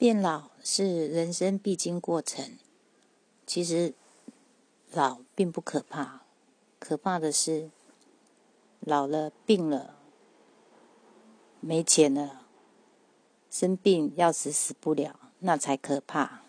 变老是人生必经过程。其实老并不可怕可怕的是老了病了没钱了生病要死死不了那才可怕。